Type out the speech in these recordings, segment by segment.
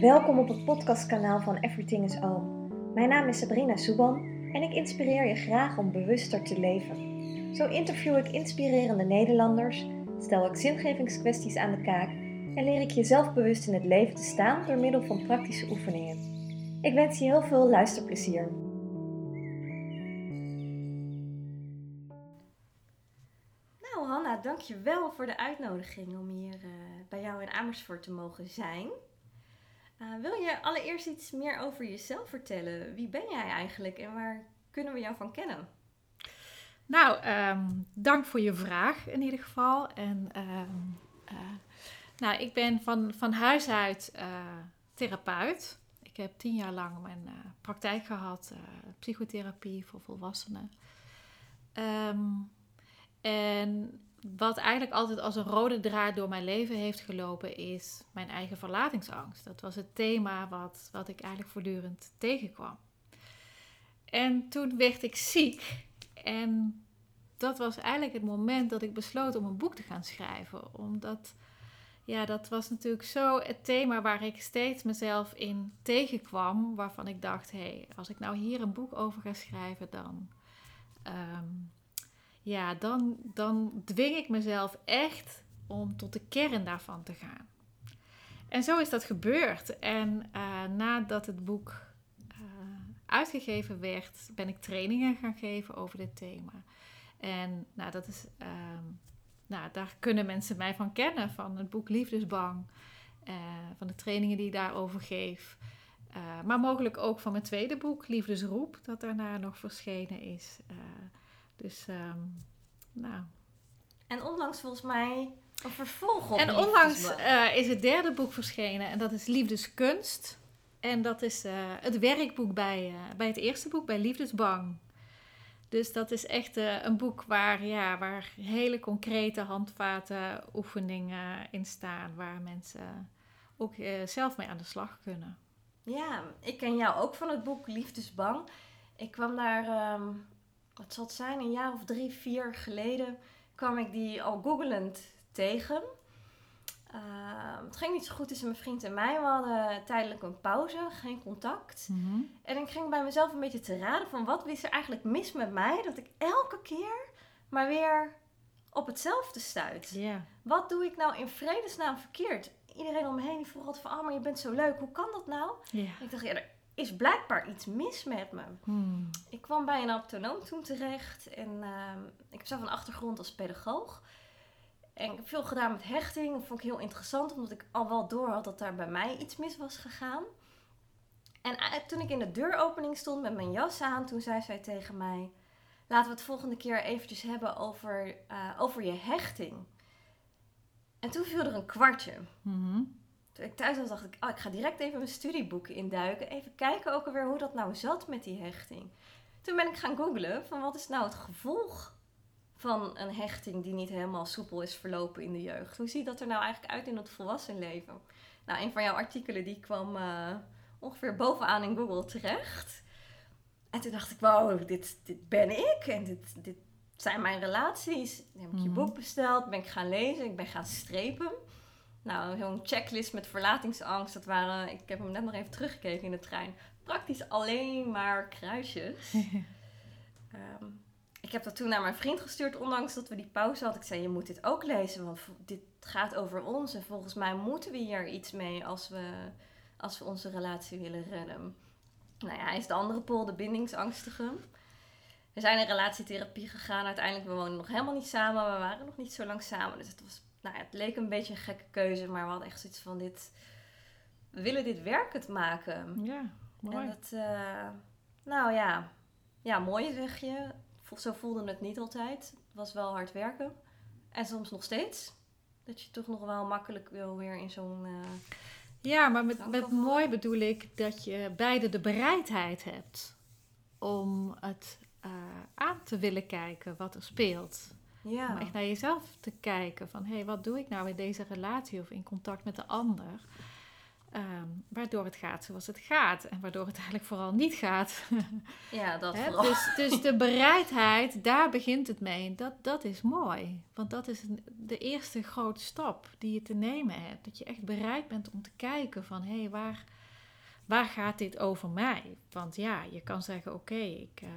Welkom op het podcastkanaal van Everything is All. Mijn naam is Sabrina Soeban en ik inspireer je graag om bewuster te leven. Zo interview ik inspirerende Nederlanders, stel ik zingevingskwesties aan de kaak en leer ik je zelfbewust in het leven te staan door middel van praktische oefeningen. Ik wens je heel veel luisterplezier. Nou Hanna, dankjewel voor de uitnodiging om hier uh, bij jou in Amersfoort te mogen zijn. Uh, wil je allereerst iets meer over jezelf vertellen? Wie ben jij eigenlijk en waar kunnen we jou van kennen? Nou, um, dank voor je vraag in ieder geval. En um, uh, nou, ik ben van, van huis uit uh, therapeut. Ik heb tien jaar lang mijn praktijk gehad, psychotherapie voor volwassenen. Um, en wat eigenlijk altijd als een rode draad door mijn leven heeft gelopen, is mijn eigen verlatingsangst. Dat was het thema wat, wat ik eigenlijk voortdurend tegenkwam. En toen werd ik ziek. En dat was eigenlijk het moment dat ik besloot om een boek te gaan schrijven. Omdat, ja, dat was natuurlijk zo het thema waar ik steeds mezelf in tegenkwam. Waarvan ik dacht, hé, hey, als ik nou hier een boek over ga schrijven, dan... Um, ja, dan, dan dwing ik mezelf echt om tot de kern daarvan te gaan. En zo is dat gebeurd. En uh, nadat het boek uh, uitgegeven werd, ben ik trainingen gaan geven over dit thema. En nou, dat is, uh, nou, daar kunnen mensen mij van kennen, van het boek Liefdesbang, eh, van de trainingen die ik daarover geef. maar mogelijk ook van mijn tweede boek, Liefdesroep, dat daarna nog verschenen is. Dus, um, nou. En onlangs volgens mij een vervolg op En onlangs uh, is het derde boek verschenen en dat is Liefdeskunst. En dat is uh, het werkboek bij, uh, bij het eerste boek, bij Liefdesbang. Dus dat is echt een boek waar, ja, waar hele concrete handvaten, oefeningen in staan, waar mensen ook zelf mee aan de slag kunnen. Ja, ik ken jou ook van het boek Liefdesbang. Ik kwam daar um, wat zal het zijn, een jaar of drie, vier geleden kwam ik die al googelend tegen. Uh, het ging niet zo goed tussen mijn vriend en mij. We hadden tijdelijk een pauze, geen contact. Mm -hmm. En ik ging bij mezelf een beetje te raden van wat is er eigenlijk mis met mij dat ik elke keer maar weer op hetzelfde stuit. Yeah. Wat doe ik nou in vredesnaam verkeerd? Iedereen om me heen vroeg altijd van, oh maar je bent zo leuk, hoe kan dat nou? Yeah. Ik dacht, ja, er is blijkbaar iets mis met me. Hmm. Ik kwam bij een autonoom toen terecht en uh, ik heb zelf een achtergrond als pedagoog. En ik heb veel gedaan met hechting. Dat vond ik heel interessant, omdat ik al wel door had dat daar bij mij iets mis was gegaan. En toen ik in de deuropening stond met mijn jas aan, toen zei zij tegen mij: Laten we het volgende keer eventjes hebben over, uh, over je hechting. En toen viel er een kwartje. Mm toen ik thuis was, dacht ik, oh, ik ga direct even mijn studieboeken induiken. Even kijken ook alweer hoe dat nou zat met die hechting. Toen ben ik gaan googlen van wat is nou het gevolg van een hechting die niet helemaal soepel is verlopen in de jeugd. Hoe ziet dat er nou eigenlijk uit in het volwassen leven? Nou, een van jouw artikelen die kwam uh, ongeveer bovenaan in Google terecht. En toen dacht ik, wow, dit, dit ben ik en dit, dit zijn mijn relaties. Dan heb ik je mhm. boek besteld, ben ik gaan lezen, ik ben gaan strepen. Nou, zo'n checklist met verlatingsangst, dat waren, ik heb hem net nog even teruggekeken in de trein, praktisch alleen maar kruisjes. um, ik heb dat toen naar mijn vriend gestuurd, ondanks dat we die pauze hadden. Ik zei, je moet dit ook lezen, want dit gaat over ons. En volgens mij moeten we hier iets mee als we, als we onze relatie willen redden. Nou ja, hij is de andere pol, de bindingsangstige. We zijn in relatietherapie gegaan. Uiteindelijk, we wonen nog helemaal niet samen. We waren nog niet zo lang samen. Dus het was nou, het leek een beetje een gekke keuze, maar we hadden echt zoiets van dit. We willen dit werkend maken. Ja, mooi. En dat, uh, nou ja, ja, mooi zeg je. Zo voelde het niet altijd. Het was wel hard werken. En soms nog steeds. Dat je toch nog wel makkelijk wil weer in zo'n. Uh, ja, maar met, met mooi bedoel ik dat je beide de bereidheid hebt om het uh, aan te willen kijken wat er speelt. Ja. Om echt naar jezelf te kijken van hé, hey, wat doe ik nou in deze relatie of in contact met de ander? Ehm, waardoor het gaat zoals het gaat. En waardoor het eigenlijk vooral niet gaat. Ja, dat vooral. Dus, dus de bereidheid, daar begint het mee. Dat, dat is mooi. Want dat is de eerste grote stap die je te nemen hebt. Dat je echt bereid bent om te kijken van... hé, hey, waar, waar gaat dit over mij? Want ja, je kan zeggen... oké, ik, eh,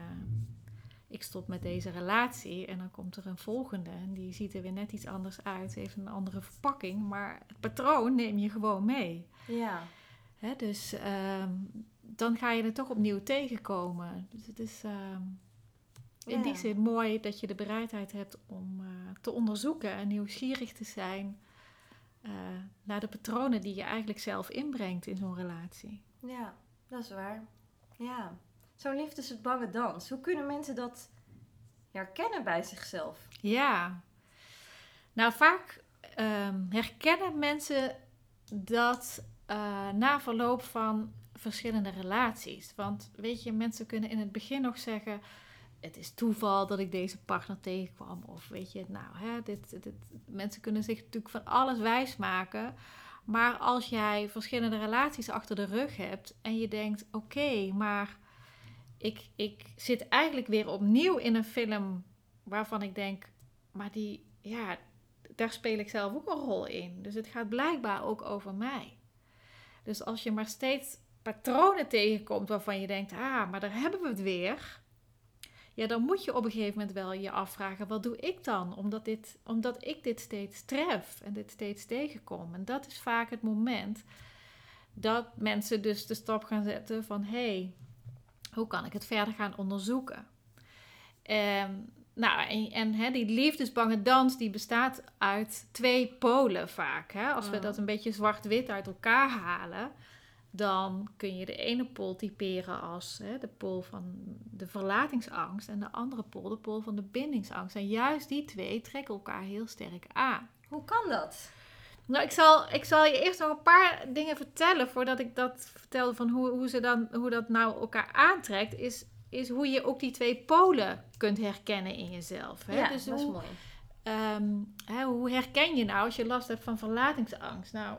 ik stop met deze relatie... en dan komt er een volgende... en die ziet er weer net iets anders uit... heeft een andere verpakking... maar het patroon neem je gewoon mee. Ja. Hè, dus ehm, dan ga je er toch opnieuw tegenkomen. Dus het is ehm, in die zin mooi dat je de bereidheid hebt om eh, te onderzoeken en nieuwsgierig te zijn eh, naar de patronen die je eigenlijk zelf inbrengt in zo'n relatie. Ja, dat is waar. Ja. Zo'n liefdesbange dans. Hoe kunnen mensen dat herkennen bij zichzelf? Ja, nou vaak ehm, herkennen mensen dat eh, na verloop van verschillende relaties. Want weet je, mensen kunnen in het begin nog zeggen: Het is toeval dat ik deze partner tegenkwam. Of weet je, nou, hè, dit, dit, mensen kunnen zich natuurlijk van alles wijsmaken. Maar als jij verschillende relaties achter de rug hebt en je denkt: Oké, maar ik, ik zit eigenlijk weer opnieuw in een film waarvan ik denk, maar die, ja, daar speel ik zelf ook een rol in. Dus het gaat blijkbaar ook over mij. Dus als je maar steeds patronen tegenkomt waarvan je denkt, ah, maar daar hebben we het weer. Ja, dan moet je op een gegeven moment wel je afvragen, wat doe ik dan? Omdat, dit, omdat ik dit steeds tref en dit steeds tegenkom. En dat is vaak het moment dat mensen dus de stap gaan zetten van, hé, hey, hoe kan ik het verder gaan onderzoeken? Ehm, nou, en, en hè, die liefdesbange dans die bestaat uit twee polen vaak. Hè? Als we Mhm. dat een beetje zwart-wit uit elkaar halen, dan kun je de ene pool typeren als hè, de pool van de verlatingsangst en de andere pool de pool van de bindingsangst. En juist die twee trekken elkaar heel sterk aan. Hoe kan dat? Nou, ik zal, ik zal je eerst nog een paar dingen vertellen voordat ik dat vertel van hoe, hoe, ze dan, hoe dat nou elkaar aantrekt. Is, is hoe je ook die twee polen kunt herkennen in jezelf. Hè? Ja, dus dat is hoe, mooi. ehm, hè, hoe herken je nou als je last hebt van verlatingsangst? Nou,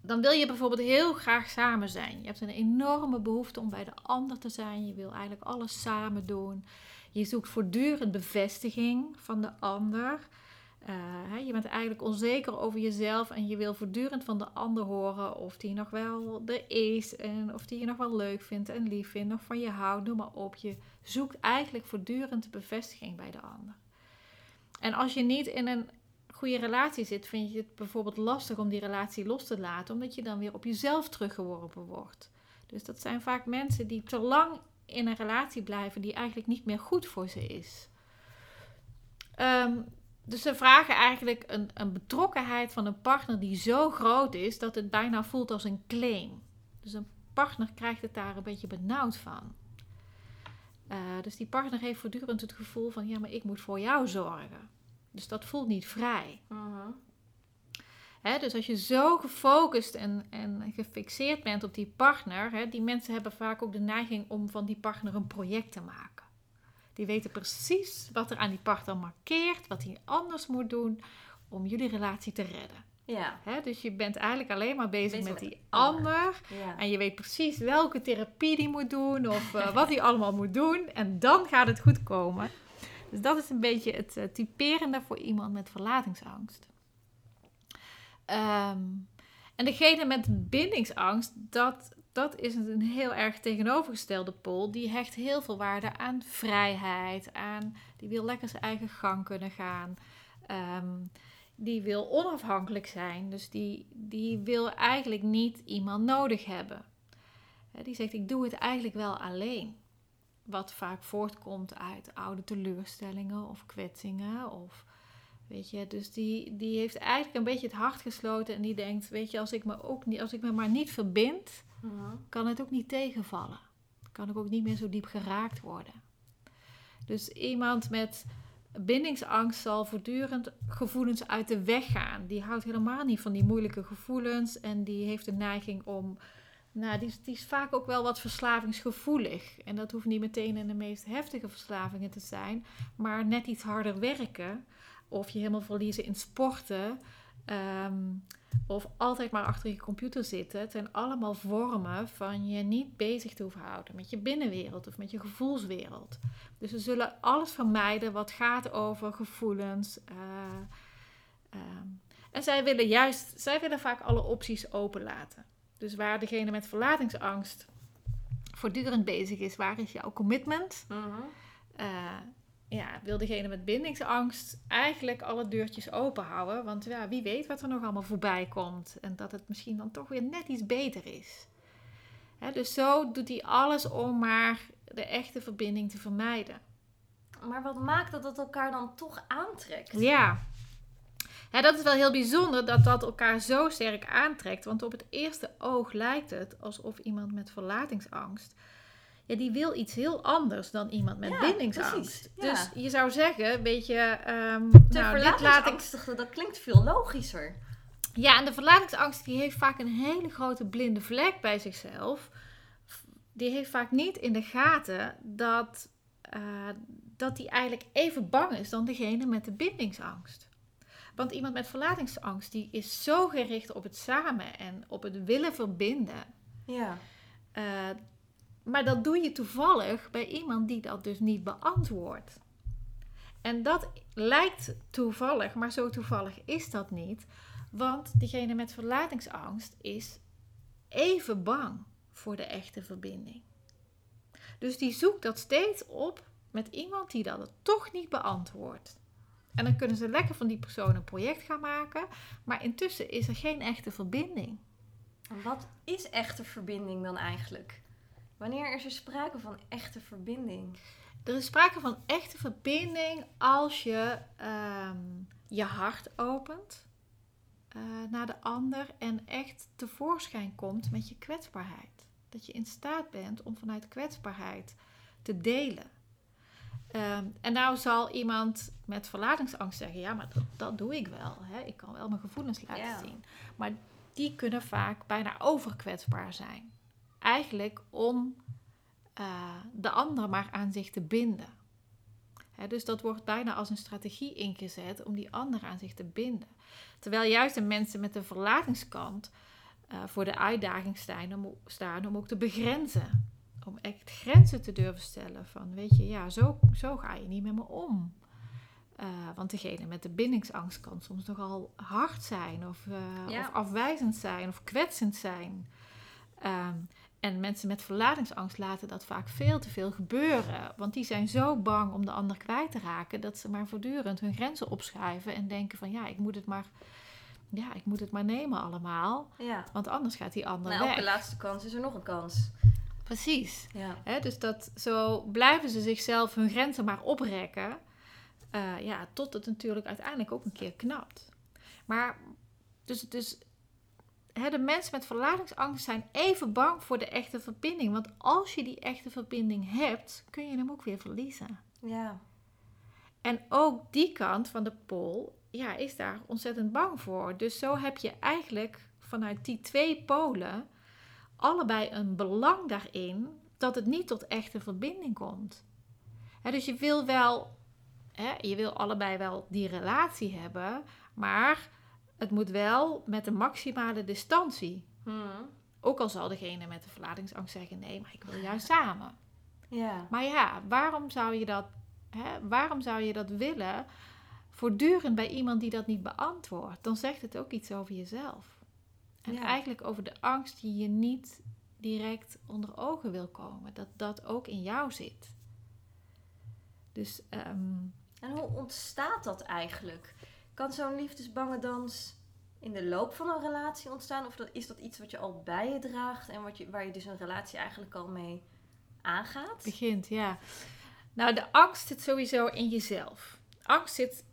dan wil je bijvoorbeeld heel graag samen zijn. Je hebt een enorme behoefte om bij de ander te zijn. Je wil eigenlijk alles samen doen. Je zoekt voortdurend bevestiging van de ander. Eh, je bent eigenlijk onzeker over jezelf en je wil voortdurend van de ander horen of die nog wel er is en of die je nog wel leuk vindt en lief vindt, of van je houdt, noem maar op. Je zoekt eigenlijk voortdurend bevestiging bij de ander. En als je niet in een goede relatie zit, vind je het bijvoorbeeld lastig om die relatie los te laten, omdat je dan weer op jezelf teruggeworpen wordt. Dus dat zijn vaak mensen die te lang in een relatie blijven die eigenlijk niet meer goed voor ze is. Ehm, dus ze vragen eigenlijk een, een betrokkenheid van een partner die zo groot is dat het bijna voelt als een claim. Dus een partner krijgt het daar een beetje benauwd van. Eh, dus die partner heeft voortdurend het gevoel van ja, maar ik moet voor jou zorgen. Dus dat voelt niet vrij. Mhm. Hè, dus als je zo gefocust en, en gefixeerd bent op die partner, hè, die mensen hebben vaak ook de neiging om van die partner een project te maken. Die weten precies wat er aan die partner markeert, wat hij anders moet doen om jullie relatie te redden. Ja, dus je bent eigenlijk alleen maar bezig, Bezig met die de ander. ja. En je weet precies welke therapie die moet doen of eh, wat hij allemaal moet doen. En dan gaat het goed komen. Dus dat is een beetje het eh, typerende voor iemand met verlatingsangst. Ehm, en degene met bindingsangst, dat, dat is een heel erg tegenovergestelde pool. Die hecht heel veel waarde aan vrijheid, aan, die wil lekker zijn eigen gang kunnen gaan. Ehm, die wil onafhankelijk zijn. Dus die, die wil eigenlijk niet iemand nodig hebben. Die zegt, ik doe het eigenlijk wel alleen. Wat vaak voortkomt uit oude teleurstellingen of kwetsingen. Of, weet je, dus die, die heeft eigenlijk een beetje het hart gesloten. En die denkt, weet je, als ik me, ook niet, als ik me maar niet verbind, Mhm. kan het ook niet tegenvallen. Kan ik ook niet meer zo diep geraakt worden. Dus iemand met bindingsangst zal voortdurend gevoelens uit de weg gaan. Die houdt helemaal niet van die moeilijke gevoelens en die heeft de neiging om. Nou, die, die is vaak ook wel wat verslavingsgevoelig. En dat hoeft niet meteen in de meest heftige verslavingen te zijn, maar net iets harder werken of je helemaal verliezen in sporten. Ehm, of altijd maar achter je computer zitten. Het zijn allemaal vormen van je niet bezig te hoeven houden met je binnenwereld of met je gevoelswereld. Dus we zullen alles vermijden wat gaat over gevoelens. eh, ehm, en zij willen juist, zij willen vaak alle opties openlaten. Dus waar degene met verlatingsangst voortdurend bezig is, waar is jouw commitment? Mhm. Eh, ja, wil degene met bindingsangst eigenlijk alle deurtjes open houden. Want ja, wie weet wat er nog allemaal voorbij komt. En dat het misschien dan toch weer net iets beter is. Hè, dus zo doet hij alles om maar de echte verbinding te vermijden. Maar wat maakt dat het elkaar dan toch aantrekt? Ja. ja, dat is wel heel bijzonder dat dat elkaar zo sterk aantrekt. Want op het eerste oog lijkt het alsof iemand met verlatingsangst... Ja, die wil iets heel anders dan iemand met Ja, bindingsangst. precies, ja. Dus je zou zeggen, weet je... ehm, De nou, dit laat ik dat klinkt veel logischer. Ja, en de verlatingsangst die heeft vaak een hele grote blinde vlek bij zichzelf. Die heeft vaak niet in de gaten dat, eh, dat die eigenlijk even bang is dan degene met de bindingsangst. Want iemand met verlatingsangst die is zo gericht op het samen en op het willen verbinden. Ja. Eh, maar dat doe je toevallig bij iemand die dat dus niet beantwoordt. En dat lijkt toevallig, maar zo toevallig is dat niet. Want diegene met verlatingsangst is even bang voor de echte verbinding. Dus die zoekt dat steeds op met iemand die dat toch niet beantwoordt. En dan kunnen ze lekker van die persoon een project gaan maken, maar intussen is er geen echte verbinding. Wat is echte verbinding dan eigenlijk? Wanneer is er sprake van echte verbinding? Er is sprake van echte verbinding als je ehm, je hart opent eh, naar de ander en echt tevoorschijn komt met je kwetsbaarheid. Dat je in staat bent om vanuit kwetsbaarheid te delen. Ehm, en nou zal iemand met verlatingsangst zeggen: ja, maar dat, dat doe ik wel. Hè? Ik kan wel mijn gevoelens laten zien. Maar die kunnen vaak bijna overkwetsbaar zijn. Eigenlijk om eh, de ander maar aan zich te binden. Dus dat wordt bijna als een strategie ingezet om die ander aan zich te binden. Terwijl juist de mensen met de verlatingskant eh, voor de uitdaging staan om, staan om ook te begrenzen. Om echt grenzen te durven stellen van, weet je, ja, zo, zo ga je niet met me om. Eh, want degene met de bindingsangst kan soms nogal hard zijn of, Ja. of afwijzend zijn of kwetsend zijn. Ehm, en mensen met verlatingsangst laten dat vaak veel te veel gebeuren. Want die zijn zo bang om de ander kwijt te raken dat ze maar voortdurend hun grenzen opschuiven en denken van ja, ik moet het maar, ja, ik moet het maar nemen allemaal. Ja. Want anders gaat die ander Na weg. elke laatste kans is er nog een kans. Precies. Ja. Dus dat, zo blijven ze zichzelf hun grenzen maar oprekken. eh, ja, tot het natuurlijk uiteindelijk ook een keer knapt. Maar dus, dus hè, de mensen met verlatingsangst zijn even bang voor de echte verbinding. Want als je die echte verbinding hebt, kun je hem ook weer verliezen. Ja. En ook die kant van de pool ja, is daar ontzettend bang voor. Dus zo heb je eigenlijk vanuit die twee polen allebei een belang daarin dat het niet tot echte verbinding komt. Dus je wil wel, je wil allebei wel die relatie hebben, maar het moet wel met een maximale distantie. Mhm. Ook al zal degene met de verlatingsangst zeggen: nee, maar ik wil juist samen. Ja. Maar ja, waarom zou je dat, hè, waarom zou je dat willen voortdurend bij iemand die dat niet beantwoordt? Dan zegt het ook iets over jezelf. En Ja. eigenlijk over de angst die je niet direct onder ogen wil komen. Dat dat ook in jou zit. Dus ehm, En hoe ontstaat dat eigenlijk? Kan zo'n liefdesbange dans in de loop van een relatie ontstaan? Of dat, is dat iets wat je al bij je draagt en wat je, waar je dus een relatie eigenlijk al mee aangaat? begint, ja. Nou, de angst zit sowieso in jezelf. Angst zit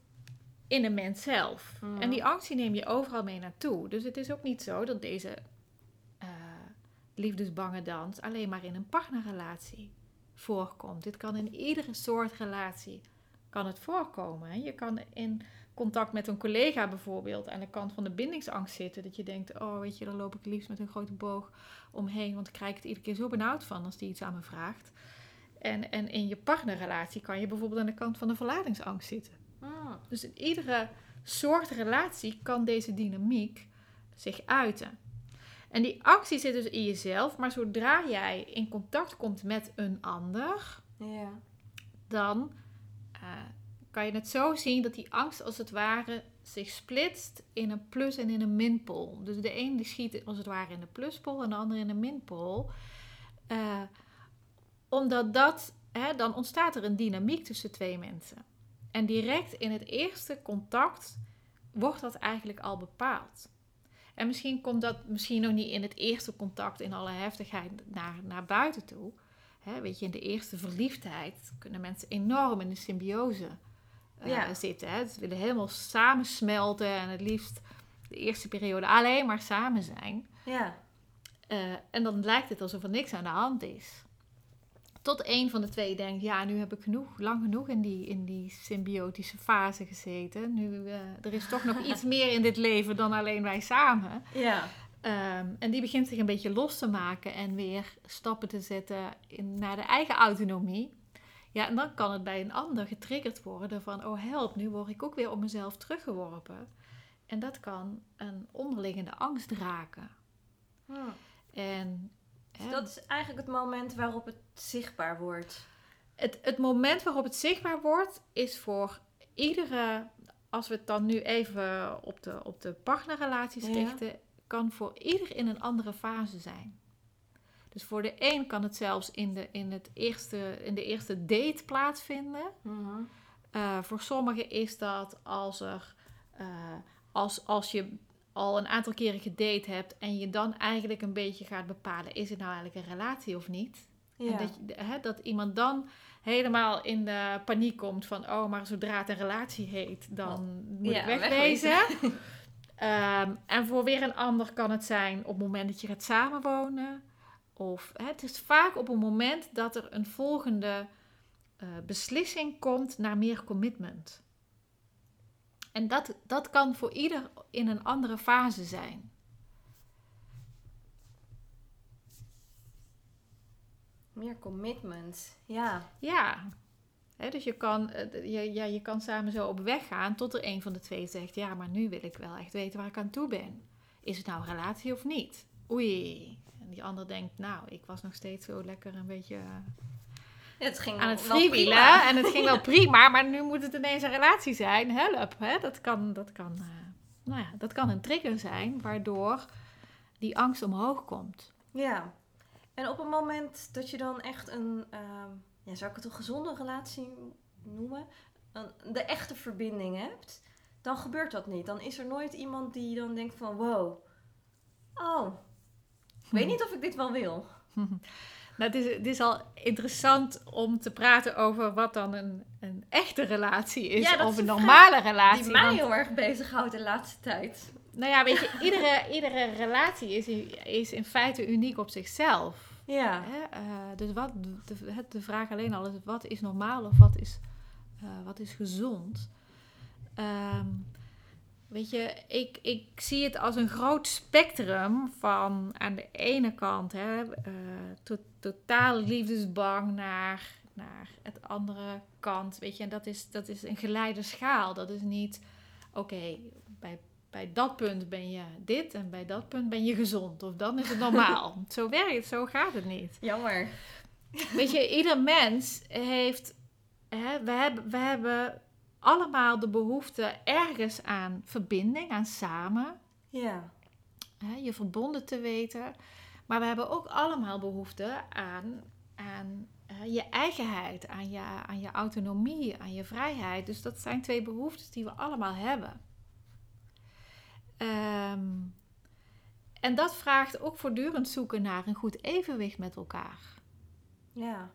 in de mens zelf. Mhm. En die angst die neem je overal mee naartoe. Dus het is ook niet zo dat deze eh, liefdesbange dans alleen maar in een partnerrelatie voorkomt. Dit kan in iedere soort relatie kan het voorkomen. Je kan in contact met een collega bijvoorbeeld aan de kant van de bindingsangst zitten. Dat je denkt, oh weet je, dan loop ik liefst met een grote boog omheen. Want ik krijg het iedere keer zo benauwd van als die iets aan me vraagt. En, en in je partnerrelatie kan je bijvoorbeeld aan de kant van de verlatingsangst zitten. Hmm. Dus in iedere soort relatie kan deze dynamiek zich uiten. En die actie zit dus in jezelf, maar zodra jij in contact komt met een ander, Ja. dan eh, kan je het zo zien dat die angst als het ware zich splitst in een plus en in een minpool. Dus de een die schiet als het ware in de pluspol en de ander in de minpool. Eh, omdat dat, hè, dan ontstaat er een dynamiek tussen twee mensen. En direct in het eerste contact wordt dat eigenlijk al bepaald. En misschien komt dat misschien nog niet in het eerste contact in alle heftigheid naar, naar buiten toe. Weet je, in de eerste verliefdheid kunnen mensen enorm in de symbiose Ja. zitten. Hè. Ze willen helemaal samensmelten en het liefst de eerste periode alleen maar samen zijn. Ja. Eh, en dan lijkt het alsof er niks aan de hand is. Tot een van de twee denkt, ja, nu heb ik genoeg, lang genoeg in die, in die symbiotische fase gezeten. Nu, eh, er is toch nog iets meer in dit leven dan alleen wij samen. Ja. Ehm, en die begint zich een beetje los te maken en weer stappen te zetten in, naar de eigen autonomie. Ja, en dan kan het bij een ander getriggerd worden van, oh help, nu word ik ook weer op mezelf teruggeworpen. En dat kan een onderliggende angst raken. Hm. En Dus dat is eigenlijk het moment waarop het zichtbaar wordt. het, het moment waarop het zichtbaar wordt, is voor iedere, als we het dan nu even op de, op de partnerrelaties Ja. richten, kan voor ieder in een andere fase zijn. Dus voor de een kan het zelfs in de, in het eerste, in de eerste date plaatsvinden. Mhm. Eh, voor sommigen is dat als, er, eh, als, als je al een aantal keren gedate hebt en je dan eigenlijk een beetje gaat bepalen: is het nou eigenlijk een relatie of niet? Ja. En dat, je, hè, dat iemand dan helemaal in de paniek komt van... oh, maar zodra het een relatie heet, dan moet Ja, ik wegwezen. Ehm, en voor weer een ander kan het zijn op het moment dat je gaat samenwonen. Of het is vaak op een moment dat er een volgende eh, beslissing komt naar meer commitment. En dat, dat kan voor ieder in een andere fase zijn. Meer commitment. Ja. Ja, dus je kan, eh, je, ja, je kan samen zo op weg gaan tot er een van de twee zegt: Ja, maar nu wil ik wel echt weten waar ik aan toe ben. Is het nou een relatie of niet? Oei. En die ander denkt: Nou, ik was nog steeds zo lekker een beetje Het ging aan het freewheelen. En het ging wel prima, maar nu moet het ineens een relatie zijn. Help. Hè? Dat, kan, dat, kan, eh, nou ja, dat kan een trigger zijn waardoor die angst omhoog komt. Ja. En op het moment dat je dan echt een, ehm, ja, zou ik het een gezonde relatie noemen, een, de echte verbinding hebt, dan gebeurt dat niet. Dan is er nooit iemand die dan denkt van, wow, oh, weet niet of ik dit wel wil. Nou, het, is, het is al interessant om te praten over wat dan een, een echte relatie is. Ja, of een normale relatie. Die mij want- heel erg bezighoudt de laatste tijd. nou ja, weet je, iedere, iedere relatie is, is in feite uniek op zichzelf. Ja. Hè? Eh, dus wat, de, de vraag alleen al is, wat is normaal of wat is, eh, wat is gezond? Ehm, weet je, ik, ik zie het als een groot spectrum van aan de ene kant hè, to, totaal liefdesbang naar, naar het andere kant. Weet je, en dat is, dat is een geleide schaal. Dat is niet, oké, bij bij dat punt ben je dit en bij dat punt ben je gezond. Of dan is het normaal. zo werkt het, zo gaat het niet. Jammer. Weet je, ieder mens heeft. Hè, we, hebben, we hebben allemaal de behoefte ergens aan verbinding, aan samen. Ja. Hè, je verbonden te weten. Maar we hebben ook allemaal behoefte aan, aan hè, je eigenheid, aan je, aan je autonomie, aan je vrijheid. Dus dat zijn twee behoeftes die we allemaal hebben. Ehm, en dat vraagt ook voortdurend zoeken naar een goed evenwicht met elkaar. Ja.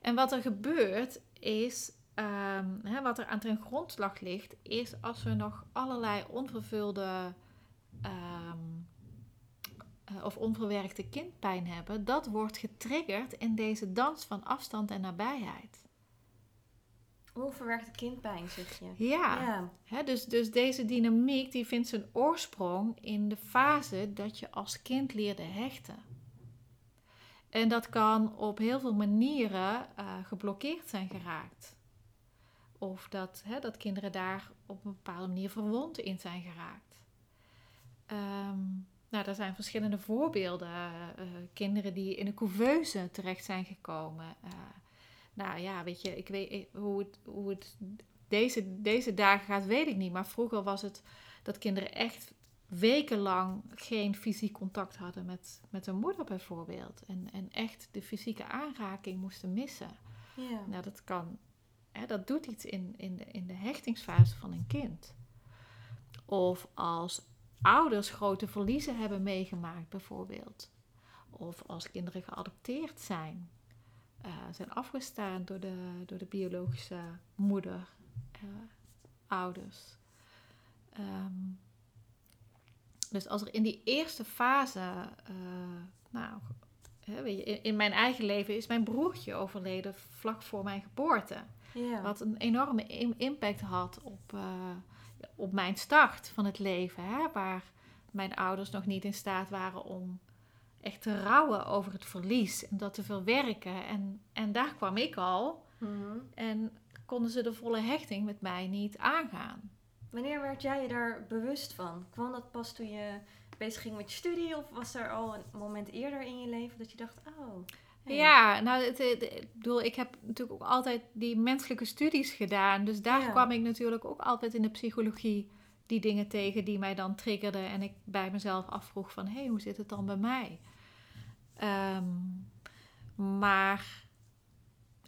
En wat er gebeurt is, ehm, hè, wat er aan ten grondslag ligt, is als we nog allerlei onvervulde ehm, eh, of onverwerkte kindpijn hebben, dat wordt getriggerd in deze dans van afstand en nabijheid. Onverwerkte kindpijn, zeg je. Ja, dus, dus deze dynamiek die vindt zijn oorsprong in de fase dat je als kind leerde hechten. En dat kan op heel veel manieren eh, geblokkeerd zijn geraakt. Of dat, hè, dat kinderen daar op een bepaalde manier verwond in zijn geraakt. Ehm, nou, er zijn verschillende voorbeelden. Uh, kinderen die in een couveuse terecht zijn gekomen. Uh, nou ja, weet je, ik weet hoe het, hoe het deze, deze dagen gaat, weet ik niet. Maar vroeger was het dat kinderen echt wekenlang geen fysiek contact hadden met, met hun moeder bijvoorbeeld. En, en echt de fysieke aanraking moesten missen. Ja. Nou, dat kan, dat doet iets in, in, de, in de hechtingsfase van een kind. Of als ouders grote verliezen hebben meegemaakt bijvoorbeeld. Of als kinderen geadopteerd zijn. Uh, zijn afgestaan door de, door de biologische moeder, uh, ouders. Um, dus als er in die eerste fase, uh, nou, in, mijn eigen leven is mijn broertje overleden vlak voor mijn geboorte. Wat een enorme impact had op, uh, op mijn start van het leven. Hè, waar mijn ouders nog niet in staat waren om echt te rouwen over het verlies en dat te verwerken. En, en daar kwam ik al. Mhm. En konden ze de volle hechting met mij niet aangaan. Wanneer werd jij je daar bewust van? Kwam dat pas toen je bezig ging met je studie? Of was er al een moment eerder in je leven dat je dacht, oh... Ja, nou, het, ik bedoel, ik heb natuurlijk ook altijd die menselijke studies gedaan. Dus daar kwam ik natuurlijk ook altijd in de psychologie die dingen tegen die mij dan triggerden. En ik bij mezelf afvroeg van, hé, hey, hoe zit het dan bij mij? Ehm, maar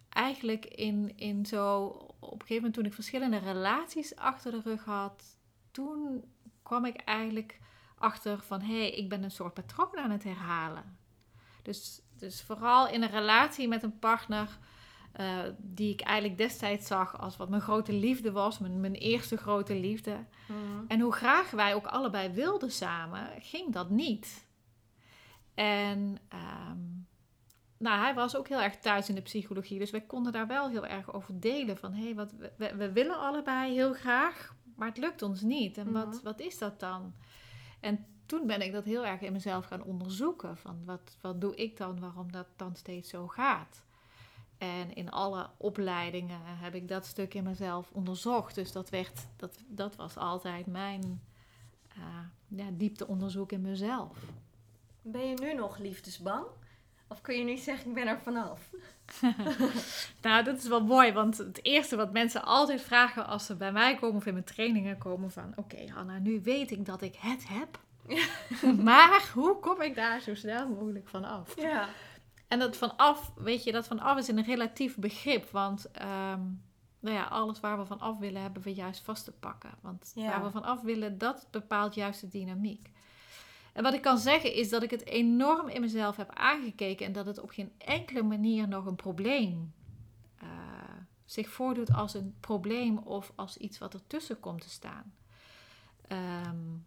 eigenlijk in, in zo op een gegeven moment toen ik verschillende relaties achter de rug had, toen kwam ik eigenlijk achter van hé, hey, ik ben een soort patroon aan het herhalen. Dus, dus vooral in een relatie met een partner uh, die ik eigenlijk destijds zag als wat mijn grote liefde was, mijn, mijn eerste grote liefde. Mhm. En hoe graag wij ook allebei wilden samen, ging dat niet. En um, nou, hij was ook heel erg thuis in de psychologie. Dus wij konden daar wel heel erg over delen. Van hé, hey, wat, we, we, willen allebei heel graag, maar het lukt ons niet. En wat, mhm. wat is dat dan? En toen ben ik dat heel erg in mezelf gaan onderzoeken. Van wat, wat doe ik dan, waarom dat dan steeds zo gaat? En in alle opleidingen heb ik dat stuk in mezelf onderzocht. Dus dat, werd, dat, dat was altijd mijn uh, ja, diepteonderzoek in mezelf. Ben je nu nog liefdesbang? Of kun je nu zeggen, ik ben er vanaf? nou, dat is wel mooi, want het eerste wat mensen altijd vragen als ze bij mij komen of in mijn trainingen komen van... Oké, okay, Hanna, nu weet ik dat ik het heb. maar hoe kom ik daar zo snel mogelijk vanaf? Ja. En dat vanaf, weet je, dat vanaf is een relatief begrip. Want um, nou ja, alles waar we van af willen, hebben we juist vast te pakken. Want waar we van af willen, dat bepaalt juist de dynamiek. En wat ik kan zeggen is dat ik het enorm in mezelf heb aangekeken en dat het op geen enkele manier nog een probleem uh, zich voordoet als een probleem of als iets wat ertussen komt te staan. Um,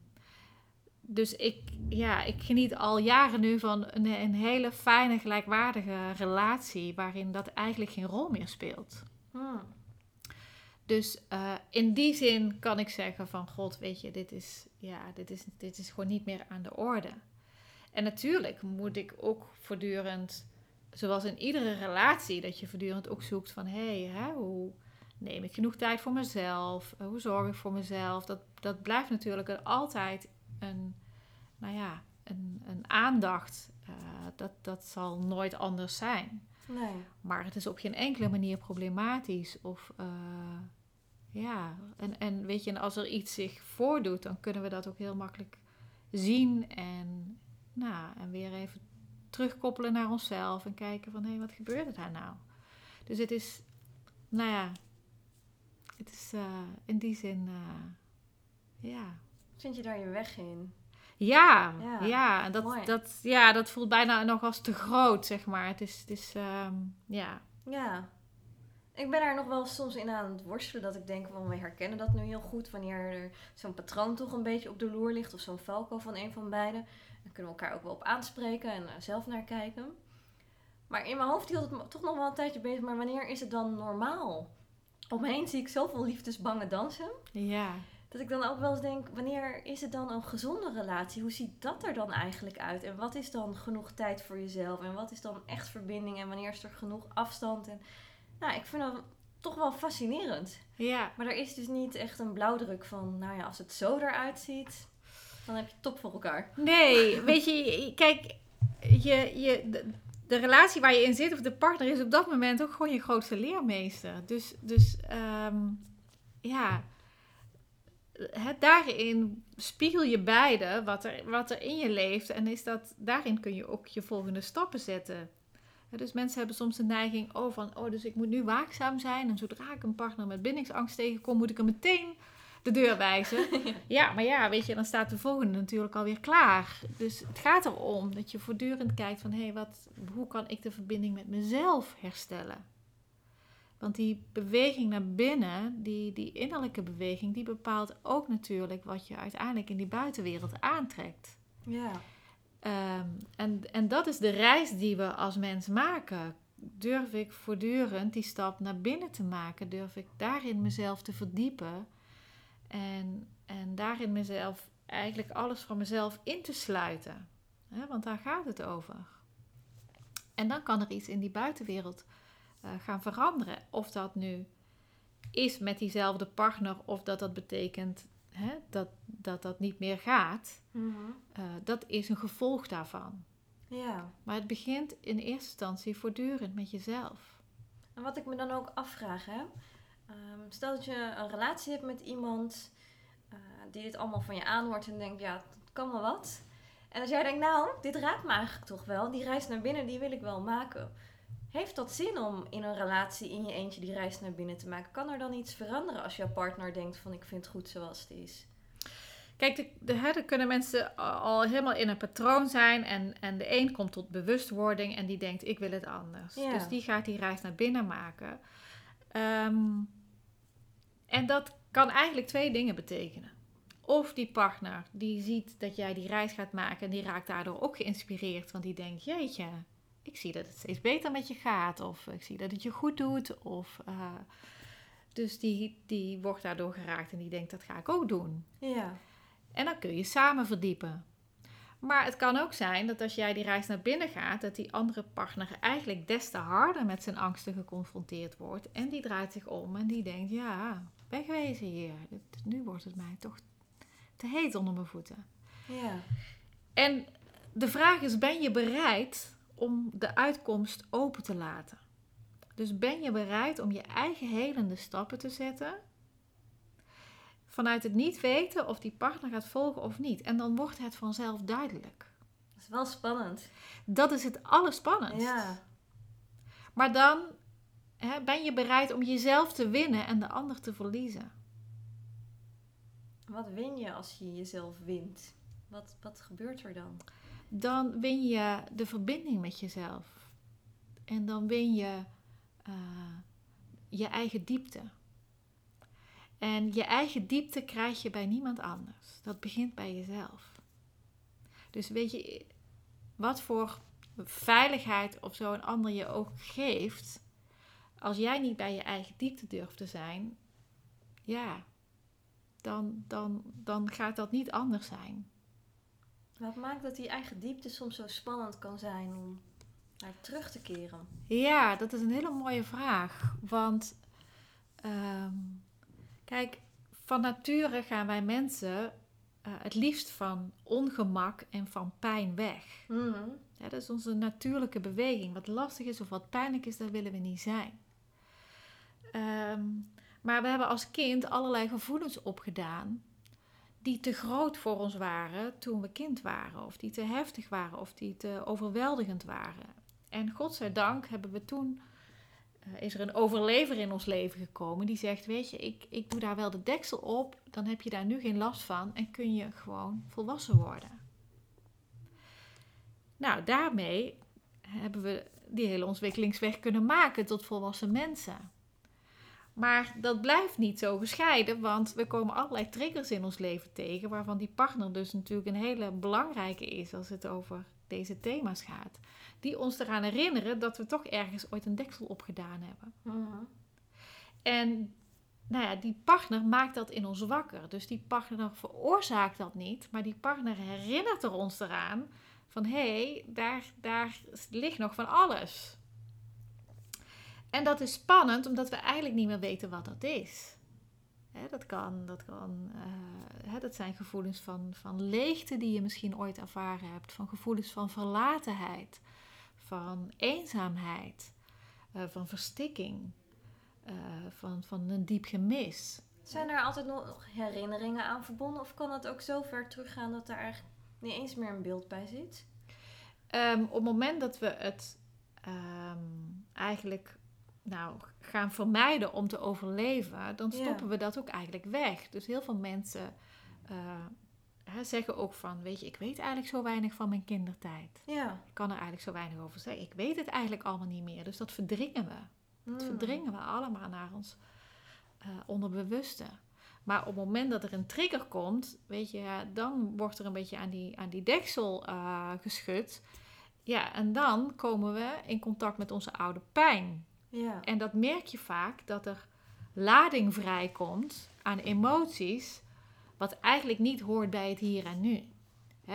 dus ik, ja, ik geniet al jaren nu van een, een, hele fijne, gelijkwaardige relatie waarin dat eigenlijk geen rol meer speelt. Hmm. Dus uh, in die zin kan ik zeggen van God, weet je, dit is, ja, dit is, dit is gewoon niet meer aan de orde. En natuurlijk moet ik ook voortdurend, zoals in iedere relatie, dat je voortdurend ook zoekt van hé, hey, hoe neem ik genoeg tijd voor mezelf? Hoe zorg ik voor mezelf? Dat, dat blijft natuurlijk altijd een, nou ja, een, een aandacht. Uh, dat, dat zal nooit anders zijn. Nee. Maar het is op geen enkele manier problematisch of uh, ja, en, en weet je, en als er iets zich voordoet, dan kunnen we dat ook heel makkelijk zien en, nou, en weer even terugkoppelen naar onszelf en kijken van hé, hey, wat gebeurde daar nou? Dus het is, nou ja, het is uh, in die zin, uh, ja. Vind je daar je weg in? Ja, ja, ja dat, dat, ja, dat voelt bijna nog als te groot, zeg maar. Het is, het is um, ja. Ja, ik ben daar nog wel soms in aan het worstelen. Dat ik denk, van, we herkennen dat nu heel goed. Wanneer er zo'n patroon toch een beetje op de loer ligt. Of zo'n valko van een van beiden. Dan kunnen we elkaar ook wel op aanspreken en zelf naar kijken. Maar in mijn hoofd hield het toch nog wel een tijdje bezig. Maar wanneer is het dan normaal? Omheen zie ik zoveel liefdesbange dansen. Ja. Dat ik dan ook wel eens denk, wanneer is het dan een gezonde relatie? Hoe ziet dat er dan eigenlijk uit? En wat is dan genoeg tijd voor jezelf? En wat is dan echt verbinding? En wanneer is er genoeg afstand? En nou, ik vind dat toch wel fascinerend. Ja. Maar er is dus niet echt een blauwdruk van, nou ja, als het zo eruit ziet, dan heb je top voor elkaar. Nee, weet je, kijk, je, je, de, de relatie waar je in zit of de partner is op dat moment ook gewoon je grootste leermeester. Dus, dus ehm, ja, het, daarin spiegel je beide wat er, wat er in je leeft. En is dat, daarin kun je ook je volgende stappen zetten. Dus mensen hebben soms de neiging, oh, van, oh, dus ik moet nu waakzaam zijn. En zodra ik een partner met bindingsangst tegenkom, moet ik hem meteen de deur wijzen. ja, maar ja, weet je, dan staat de volgende natuurlijk alweer klaar. Dus het gaat erom dat je voortdurend kijkt van, hé, hey, wat, hoe kan ik de verbinding met mezelf herstellen? Want die beweging naar binnen, die, die innerlijke beweging, die bepaalt ook natuurlijk wat je uiteindelijk in die buitenwereld aantrekt. Ja. Um, en, en dat is de reis die we als mens maken. Durf ik voortdurend die stap naar binnen te maken? Durf ik daarin mezelf te verdiepen? En, en daarin mezelf eigenlijk alles van mezelf in te sluiten. want daar gaat het over. En dan kan er iets in die buitenwereld uh, gaan veranderen. Of dat nu is met diezelfde partner, of dat dat betekent hè, dat, dat dat niet meer gaat. Mhm. Uh, dat is een gevolg daarvan. Ja. Maar het begint in eerste instantie voortdurend met jezelf. En wat ik me dan ook afvraag, hè. Um, stel dat je een relatie hebt met iemand uh, die dit allemaal van je aanhoort en denkt, ja, het kan wel wat. En als jij denkt, nou, dit raakt me eigenlijk toch wel. Die reis naar binnen, die wil ik wel maken. Heeft dat zin om in een relatie in je eentje die reis naar binnen te maken? Kan er dan iets veranderen als jouw partner denkt van ik vind het goed zoals het is? Kijk, de, de, hè, er kunnen mensen al helemaal in een patroon zijn en, en de een komt tot bewustwording en die denkt ik wil het anders. Ja. Dus die gaat die reis naar binnen maken. Um, en dat kan eigenlijk twee dingen betekenen. Of die partner die ziet dat jij die reis gaat maken en die raakt daardoor ook geïnspireerd, want die denkt jeetje, ik zie dat het steeds beter met je gaat. Of ik zie dat het je goed doet. Of, uh, dus die, die wordt daardoor geraakt en die denkt, dat ga ik ook doen. Ja. En dan kun je samen verdiepen. Maar het kan ook zijn dat als jij die reis naar binnen gaat, dat die andere partner eigenlijk des te harder met zijn angsten geconfronteerd wordt. En die draait zich om en die denkt, ja, wegwezen hier. Nu wordt het mij toch te heet onder mijn voeten. Ja. En de vraag is, ben je bereid om de uitkomst open te laten. Dus ben je bereid om je eigen helende stappen te zetten vanuit het niet weten of die partner gaat volgen of niet. En dan wordt het vanzelf duidelijk. Dat is wel spannend. Dat is het allerspannendst. Ja. Maar dan hè, ben je bereid om jezelf te winnen en de ander te verliezen. Wat win je als je jezelf wint? Wat, wat gebeurt er dan? Dan win je de verbinding met jezelf. En dan win je uh, je eigen diepte. En je eigen diepte krijg je bij niemand anders. Dat begint bij jezelf. Dus weet je, wat voor veiligheid of zo een ander je ook geeft, als jij niet bij je eigen diepte durft te zijn, ja, dan, dan, dan gaat dat niet anders zijn. Wat maakt dat die eigen diepte soms zo spannend kan zijn om naar terug te keren? Ja, dat is een hele mooie vraag. Want um, kijk, van nature gaan wij mensen uh, het liefst van ongemak en van pijn weg. Mm -hmm. ja, dat is onze natuurlijke beweging. Wat lastig is of wat pijnlijk is, daar willen we niet zijn. Um, maar we hebben als kind allerlei gevoelens opgedaan die te groot voor ons waren toen we kind waren, of die te heftig waren, of die te overweldigend waren. En godzijdank hebben we toen, uh, is er een overlever in ons leven gekomen die zegt, weet je, ik, ik doe daar wel de deksel op, dan heb je daar nu geen last van en kun je gewoon volwassen worden. Nou, daarmee hebben we die hele ontwikkelingsweg kunnen maken tot volwassen mensen. Maar dat blijft niet zo gescheiden, want we komen allerlei triggers in ons leven tegen, waarvan die partner dus natuurlijk een hele belangrijke is als het over deze thema's gaat. Die ons eraan herinneren dat we toch ergens ooit een deksel op gedaan hebben. Mm-hmm. En nou ja, die partner maakt dat in ons wakker. Dus die partner veroorzaakt dat niet, maar die partner herinnert er ons eraan van hé, hey, daar, daar ligt nog van alles. En dat is spannend, omdat we eigenlijk niet meer weten wat dat is. Dat kan, dat kan, eh, dat zijn gevoelens van, van leegte die je misschien ooit ervaren hebt, van gevoelens van verlatenheid, van eenzaamheid, eh, van verstikking, eh, van, van een diep gemis. Zijn er altijd nog herinneringen aan verbonden? Of kan het ook zo ver teruggaan dat er eigenlijk niet eens meer een beeld bij zit? Ehm, op het moment dat we het ehm, eigenlijk nou, gaan vermijden om te overleven, dan Ja. stoppen we dat ook eigenlijk weg. Dus heel veel mensen eh, hè, zeggen ook van, weet je, ik weet eigenlijk zo weinig van mijn kindertijd. Ja. Ik kan er eigenlijk zo weinig over zeggen. Ik weet het eigenlijk allemaal niet meer. Dus dat verdringen we. Dat Hmm. verdringen we allemaal naar ons eh, onderbewuste. Maar op het moment dat er een trigger komt, weet je, dan wordt er een beetje aan die, aan die deksel eh, geschud. Ja, en dan komen we in contact met onze oude pijn. Ja. En dat merk je vaak dat er lading vrijkomt aan emoties, wat eigenlijk niet hoort bij het hier en nu.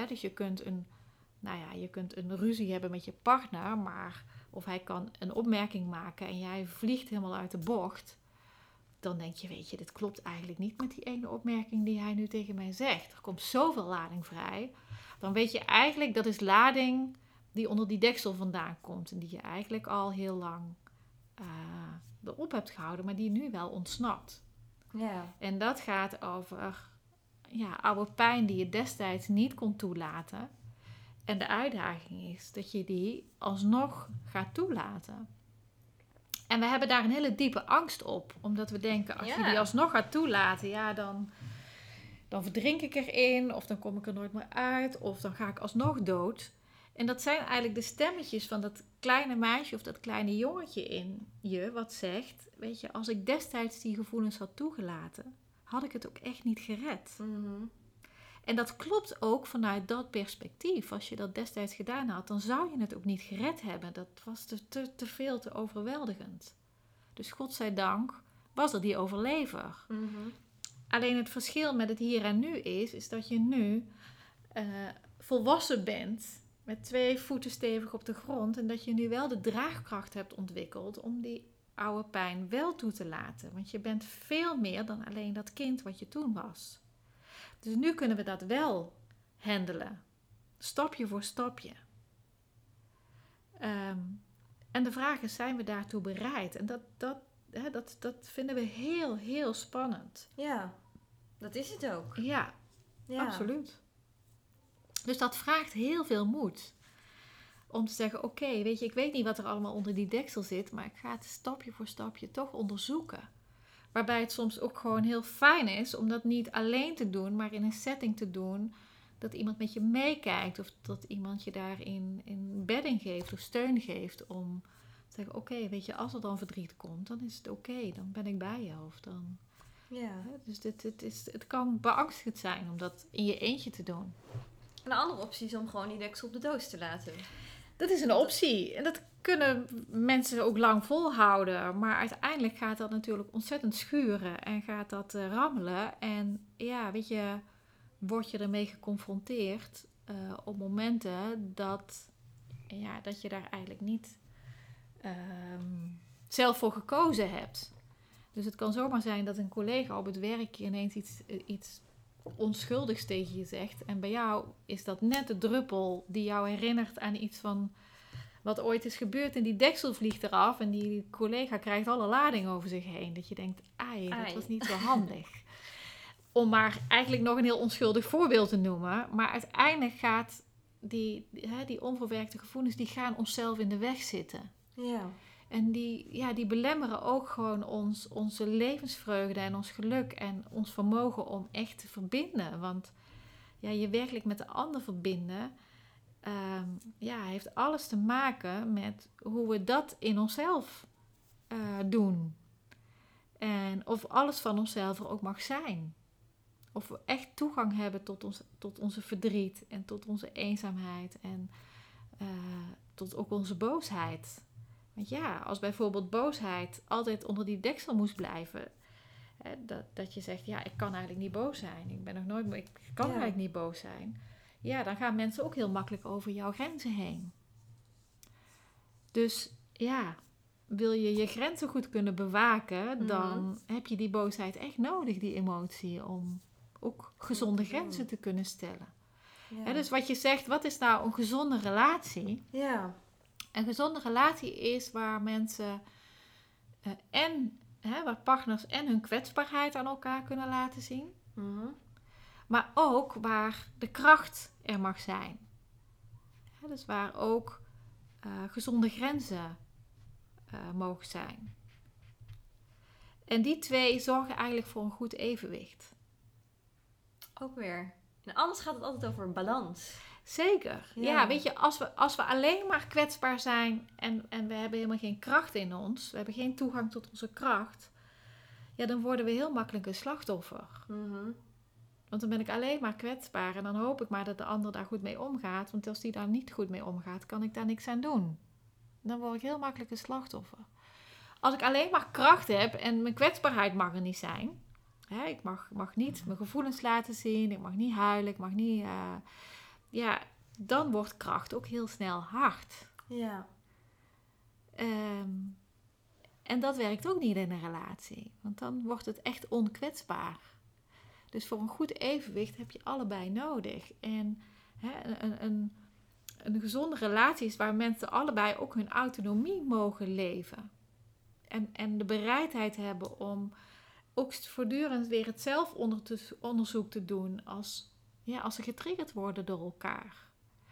Dus je kunt, een, nou ja, je kunt een ruzie hebben met je partner, maar of hij kan een opmerking maken en jij vliegt helemaal uit de bocht, dan denk je, weet je, dit klopt eigenlijk niet met die ene opmerking die hij nu tegen mij zegt. Er komt zoveel lading vrij. Dan weet je eigenlijk, dat is lading die onder die deksel vandaan komt en die je eigenlijk al heel lang eh, erop hebt gehouden, maar die nu wel ontsnapt. Ja. En dat gaat over ja, oude pijn die je destijds niet kon toelaten. En de uitdaging is dat je die alsnog gaat toelaten. En we hebben daar een hele diepe angst op, omdat we denken: als je die alsnog gaat toelaten, ja, dan, dan verdrink ik erin, of dan kom ik er nooit meer uit, of dan ga ik alsnog dood. En dat zijn eigenlijk de stemmetjes van dat kleine meisje of dat kleine jongetje in je, wat zegt: Weet je, als ik destijds die gevoelens had toegelaten, had ik het ook echt niet gered. Mhm. En dat klopt ook vanuit dat perspectief. Als je dat destijds gedaan had, dan zou je het ook niet gered hebben. Dat was te, te, te veel, te overweldigend. Dus godzijdank was er die overlever. Mhm. Alleen het verschil met het hier en nu is, is dat je nu eh, volwassen bent met twee voeten stevig op de grond en dat je nu wel de draagkracht hebt ontwikkeld om die oude pijn wel toe te laten. Want je bent veel meer dan alleen dat kind wat je toen was. Dus nu kunnen we dat wel handelen, stapje voor stapje. Ehm, en de vraag is, zijn we daartoe bereid? En dat, dat, hè, dat, dat vinden we heel, heel spannend. Ja. Dat is het ook. Ja, Ja. absoluut. Dus dat vraagt heel veel moed. Om te zeggen, oké, weet je, ik weet niet wat er allemaal onder die deksel zit, maar ik ga het stapje voor stapje toch onderzoeken. Waarbij het soms ook gewoon heel fijn is om dat niet alleen te doen, maar in een setting te doen. Dat iemand met je meekijkt of dat iemand je daarin in bedding geeft of steun geeft. Om te zeggen, oké, weet je, als er dan verdriet komt, dan is het oké, dan ben ik bij je. Of dan, Ja. dus dit, dit is, het kan beangstigend zijn om dat in je eentje te doen. Een andere optie is om gewoon die deksel op de doos te laten. Dat is een optie. En dat kunnen mensen ook lang volhouden. Maar uiteindelijk gaat dat natuurlijk ontzettend schuren en gaat dat eh, rammelen. En ja, weet je, word je ermee geconfronteerd eh, op momenten dat, ja, dat je daar eigenlijk niet ehm, zelf voor gekozen hebt. Dus het kan zomaar zijn dat een collega op het werk ineens iets, eh, iets onschuldigs tegen je zegt. En bij jou is dat net de druppel die jou herinnert aan iets van wat ooit is gebeurd. En die deksel vliegt eraf en die collega krijgt alle lading over zich heen. Dat je denkt, ai, dat was niet zo handig. Om maar eigenlijk nog een heel onschuldig voorbeeld te noemen. Maar uiteindelijk gaat die, hè, die onverwerkte gevoelens, die gaan onszelf in de weg zitten. Ja. En die, ja, die belemmeren ook gewoon ons, onze levensvreugde en ons geluk en ons vermogen om echt te verbinden. Want ja, je werkelijk met de ander verbinden, ehm, ja, heeft alles te maken met hoe we dat in onszelf eh, doen. En of alles van onszelf er ook mag zijn. Of we echt toegang hebben tot, ons, tot onze verdriet en tot onze eenzaamheid en eh, tot ook onze boosheid. Want ja, als bijvoorbeeld boosheid altijd onder die deksel moest blijven. Hè, dat, dat je zegt, ja, ik kan eigenlijk niet boos zijn. Ik ben nog nooit, ik kan Ja. eigenlijk niet boos zijn. Ja, dan gaan mensen ook heel makkelijk over jouw grenzen heen. Dus ja, wil je je grenzen goed kunnen bewaken, Mhm. dan heb je die boosheid echt nodig, die emotie, om ook gezonde doen. grenzen te kunnen stellen. Ja. Dus wat je zegt, wat is nou een gezonde relatie? ja. Een gezonde relatie is waar mensen eh, en hè, waar partners en hun kwetsbaarheid aan elkaar kunnen laten zien, Mhm. maar ook waar de kracht er mag zijn. Hè, dus waar ook eh, gezonde grenzen eh, mogen zijn. En die twee zorgen eigenlijk voor een goed evenwicht. Ook weer. En anders gaat het altijd over balans. Zeker. Ja, Ja. weet je, als we, als we alleen maar kwetsbaar zijn en, en we hebben helemaal geen kracht in ons, we hebben geen toegang tot onze kracht, ja, dan worden we heel makkelijk een slachtoffer. Mhm. Want dan ben ik alleen maar kwetsbaar en dan hoop ik maar dat de ander daar goed mee omgaat. Want als die daar niet goed mee omgaat, kan ik daar niks aan doen. Dan word ik heel makkelijk een slachtoffer. Als ik alleen maar kracht heb en mijn kwetsbaarheid mag er niet zijn. Hè, ik mag, mag niet mijn gevoelens laten zien, ik mag niet huilen, ik mag niet... eh, ja, dan wordt kracht ook heel snel hard. Ja. Ehm, en dat werkt ook niet in een relatie, want dan wordt het echt onkwetsbaar. Dus voor een goed evenwicht heb je allebei nodig. En hè, een, een, een gezonde relatie is waar mensen allebei ook hun autonomie mogen leven. En, en de bereidheid hebben om ook voortdurend weer het zelfonderzoek te doen als, ja, als ze getriggerd worden door elkaar.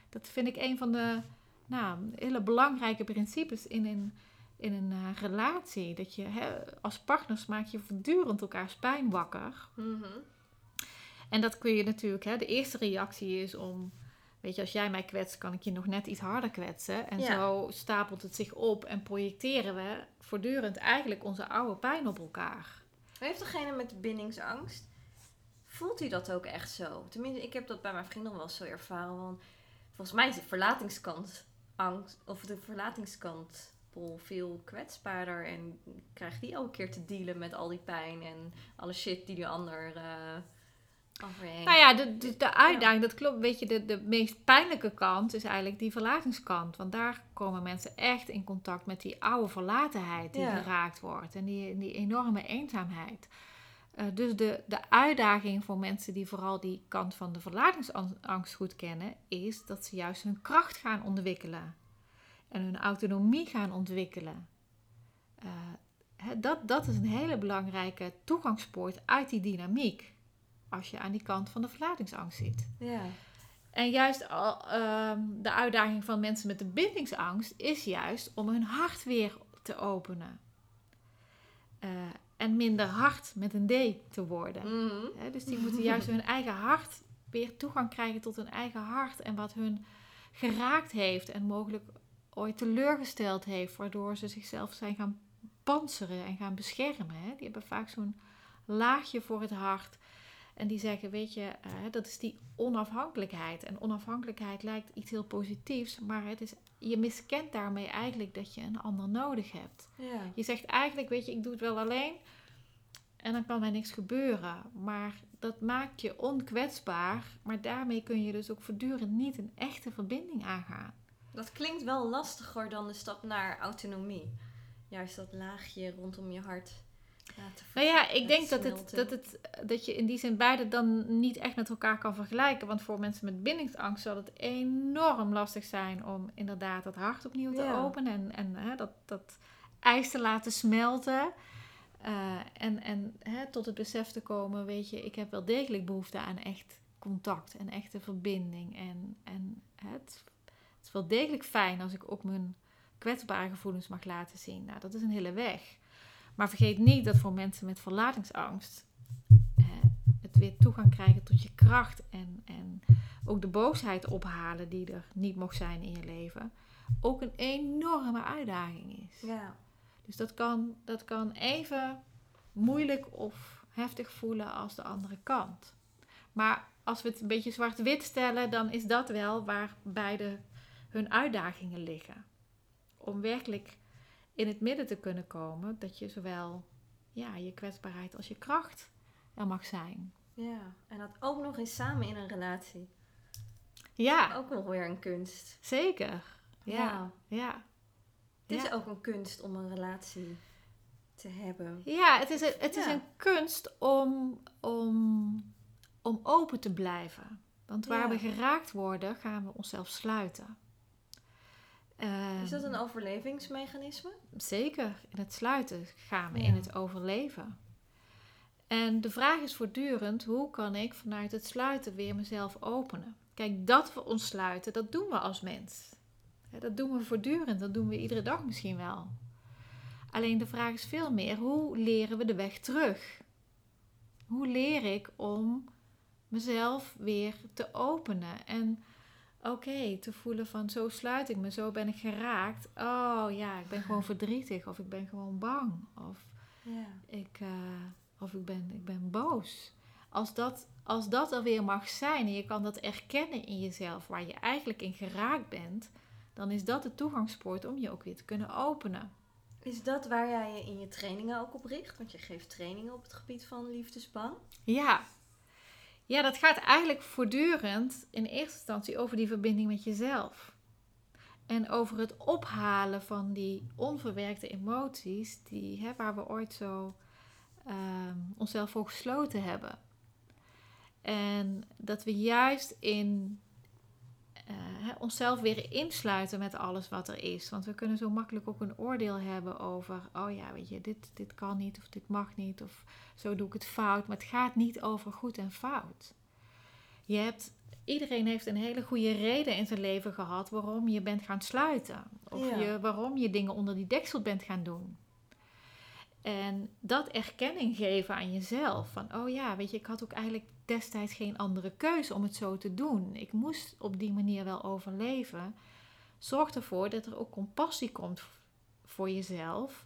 Dat vind ik een van de nou, hele belangrijke principes in een, in een eh, relatie. Dat je hè, als partners maak je voortdurend elkaars pijn wakker. Mhm. En dat kun je natuurlijk, hè, de eerste reactie is om, weet je, als jij mij kwetst, kan ik je nog net iets harder kwetsen. En Ja. zo stapelt het zich op en projecteren we voortdurend eigenlijk onze oude pijn op elkaar. Heeft degene met bindingsangst, voelt hij dat ook echt zo? Tenminste, ik heb dat bij mijn vrienden wel zo ervaren. Want volgens mij is de verlatingskant angst, of de verlatingskant veel kwetsbaarder en krijgt die elke keer te dealen met al die pijn en alle shit die die ander eh overheen. Nou ja, de, de, de uitdaging, dat klopt. Weet je, de, de meest pijnlijke kant is eigenlijk die verlatingskant. Want daar komen mensen echt in contact met die oude verlatenheid die Ja. geraakt wordt. En die, die enorme eenzaamheid. Eh, dus de, de uitdaging voor mensen die vooral die kant van de verlatingsangst goed kennen, is dat ze juist hun kracht gaan ontwikkelen. En hun autonomie gaan ontwikkelen. Eh, dat, dat is een hele belangrijke toegangspoort uit die dynamiek. Als je aan die kant van de verlatingsangst zit. Ja. En juist al, ehm, de uitdaging van mensen met de bindingsangst is juist om hun hart weer te openen. Eh, en minder hard met een D te worden. Mhm. Dus die moeten juist hun eigen hart weer toegang krijgen tot hun eigen hart. En wat hun geraakt heeft en mogelijk ooit teleurgesteld heeft. Waardoor ze zichzelf zijn gaan panseren en gaan beschermen. Die hebben vaak zo'n laagje voor het hart. En die zeggen, weet je, eh, dat is die onafhankelijkheid. En onafhankelijkheid lijkt iets heel positiefs. Maar het is, je miskent daarmee eigenlijk dat je een ander nodig hebt. Ja. Je zegt eigenlijk, weet je, ik doe het wel alleen en dan kan mij niks gebeuren. Maar dat maakt je onkwetsbaar, maar daarmee kun je dus ook voortdurend niet een echte verbinding aangaan. Dat klinkt wel lastiger dan de stap naar autonomie. Juist dat laagje rondom je hart Nou ja, ik denk dat, het, dat, het, dat je in die zin beide dan niet echt met elkaar kan vergelijken. Want voor mensen met bindingsangst zal het enorm lastig zijn om inderdaad dat hart opnieuw te Ja. openen en, en hè, dat, dat ijs te laten smelten. Eh, en en hè, tot het besef te komen, weet je, ik heb wel degelijk behoefte aan echt contact en echte verbinding. En, en het, het is wel degelijk fijn als ik ook mijn kwetsbare gevoelens mag laten zien. Nou, dat is een hele weg. Maar vergeet niet dat voor mensen met verlatingsangst eh, het weer toegang krijgen tot je kracht en, en ook de boosheid ophalen die er niet mocht zijn in je leven, ook een enorme uitdaging is. Ja. Dus dat kan, dat kan even moeilijk of heftig voelen als de andere kant. Maar als we het een beetje zwart-wit stellen, dan is dat wel waar beide hun uitdagingen liggen. Om werkelijk in het midden te kunnen komen, dat je zowel ja, je kwetsbaarheid als je kracht er mag zijn. ja. En dat ook nog eens samen in een relatie. Ja, Ook nog weer een kunst. zeker. Ja, ja. Het is Ja. ook een kunst om een relatie te hebben. Ja, het is een, het is een kunst om, om, om open te blijven. Want waar we geraakt worden, gaan we onszelf sluiten. Is dat Ehm, een overlevingsmechanisme? Zeker, in het sluiten gaan we Ja. in het overleven. En de vraag is voortdurend, hoe kan ik vanuit het sluiten weer mezelf openen? Kijk, dat we ons sluiten, dat doen we als mens. Dat doen we voortdurend, dat doen we iedere dag misschien wel. Alleen de vraag is veel meer, hoe leren we de weg terug? Hoe leer ik om mezelf weer te openen? En oké, te voelen van zo sluit ik me, zo ben ik geraakt. Oh ja, ik ben gewoon verdrietig of ik ben gewoon bang of Ja. ik, eh, of ik, ben, ik ben boos. Als dat, als dat er weer mag zijn en je kan dat erkennen in jezelf waar je eigenlijk in geraakt bent, dan is dat de toegangspoort om je ook weer te kunnen openen. Is dat waar jij je in je trainingen ook op richt? Want je geeft trainingen op het gebied van liefdesbang. Ja. Ja, dat gaat eigenlijk voortdurend in eerste instantie over die verbinding met jezelf. En over het ophalen van die onverwerkte emoties die, hè, waar we ooit zo ehm, onszelf voor gesloten hebben. En dat we juist in hè, onszelf weer insluiten met alles wat er is. Want we kunnen zo makkelijk ook een oordeel hebben over, oh ja, weet je, dit, dit kan niet of dit mag niet of zo doe ik het fout. Maar het gaat niet over goed en fout. Je hebt, iedereen heeft een hele goede reden in zijn leven gehad waarom je bent gaan sluiten. Of Ja. je, waarom je dingen onder die deksel bent gaan doen. En dat erkenning geven aan jezelf. Van, oh ja, weet je, ik had ook eigenlijk destijds geen andere keuze om het zo te doen. Ik moest op die manier wel overleven. Zorg ervoor dat er ook compassie komt voor jezelf.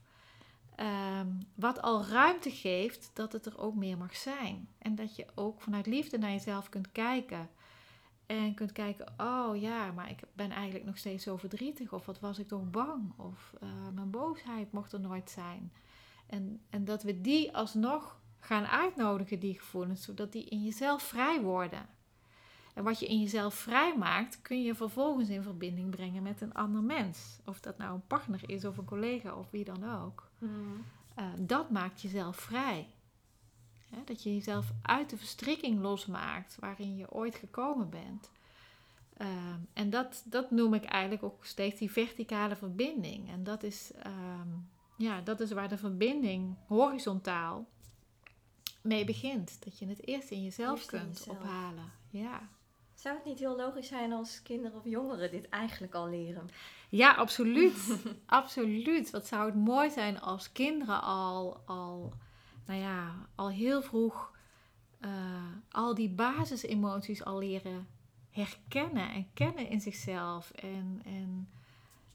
Ehm, wat al ruimte geeft dat het er ook meer mag zijn. En dat je ook vanuit liefde naar jezelf kunt kijken. En kunt kijken, oh ja, maar ik ben eigenlijk nog steeds zo verdrietig. Of wat was ik toch bang? Of eh, mijn boosheid mocht er nooit zijn. En, en dat we die alsnog gaan uitnodigen, die gevoelens, zodat die in jezelf vrij worden. En wat je in jezelf vrij maakt, kun je vervolgens in verbinding brengen met een ander mens. Of dat nou een partner is, of een collega, of wie dan ook. Eh, dat maakt jezelf vrij. Dat je jezelf uit de verstrikking losmaakt waarin je ooit gekomen bent. Ehm, en dat, dat noem ik eigenlijk ook steeds die verticale verbinding. En dat is, ehm, ja, dat is waar de verbinding horizontaal mee begint. Dat je het eerst in jezelf Eerst in kunt jezelf. ophalen. Ja. Zou het niet heel logisch zijn als kinderen of jongeren dit eigenlijk al leren? Ja, absoluut. absoluut. Wat zou het mooi zijn als kinderen al, al, nou ja, al heel vroeg eh, al die basisemoties al leren herkennen en kennen in zichzelf. En, en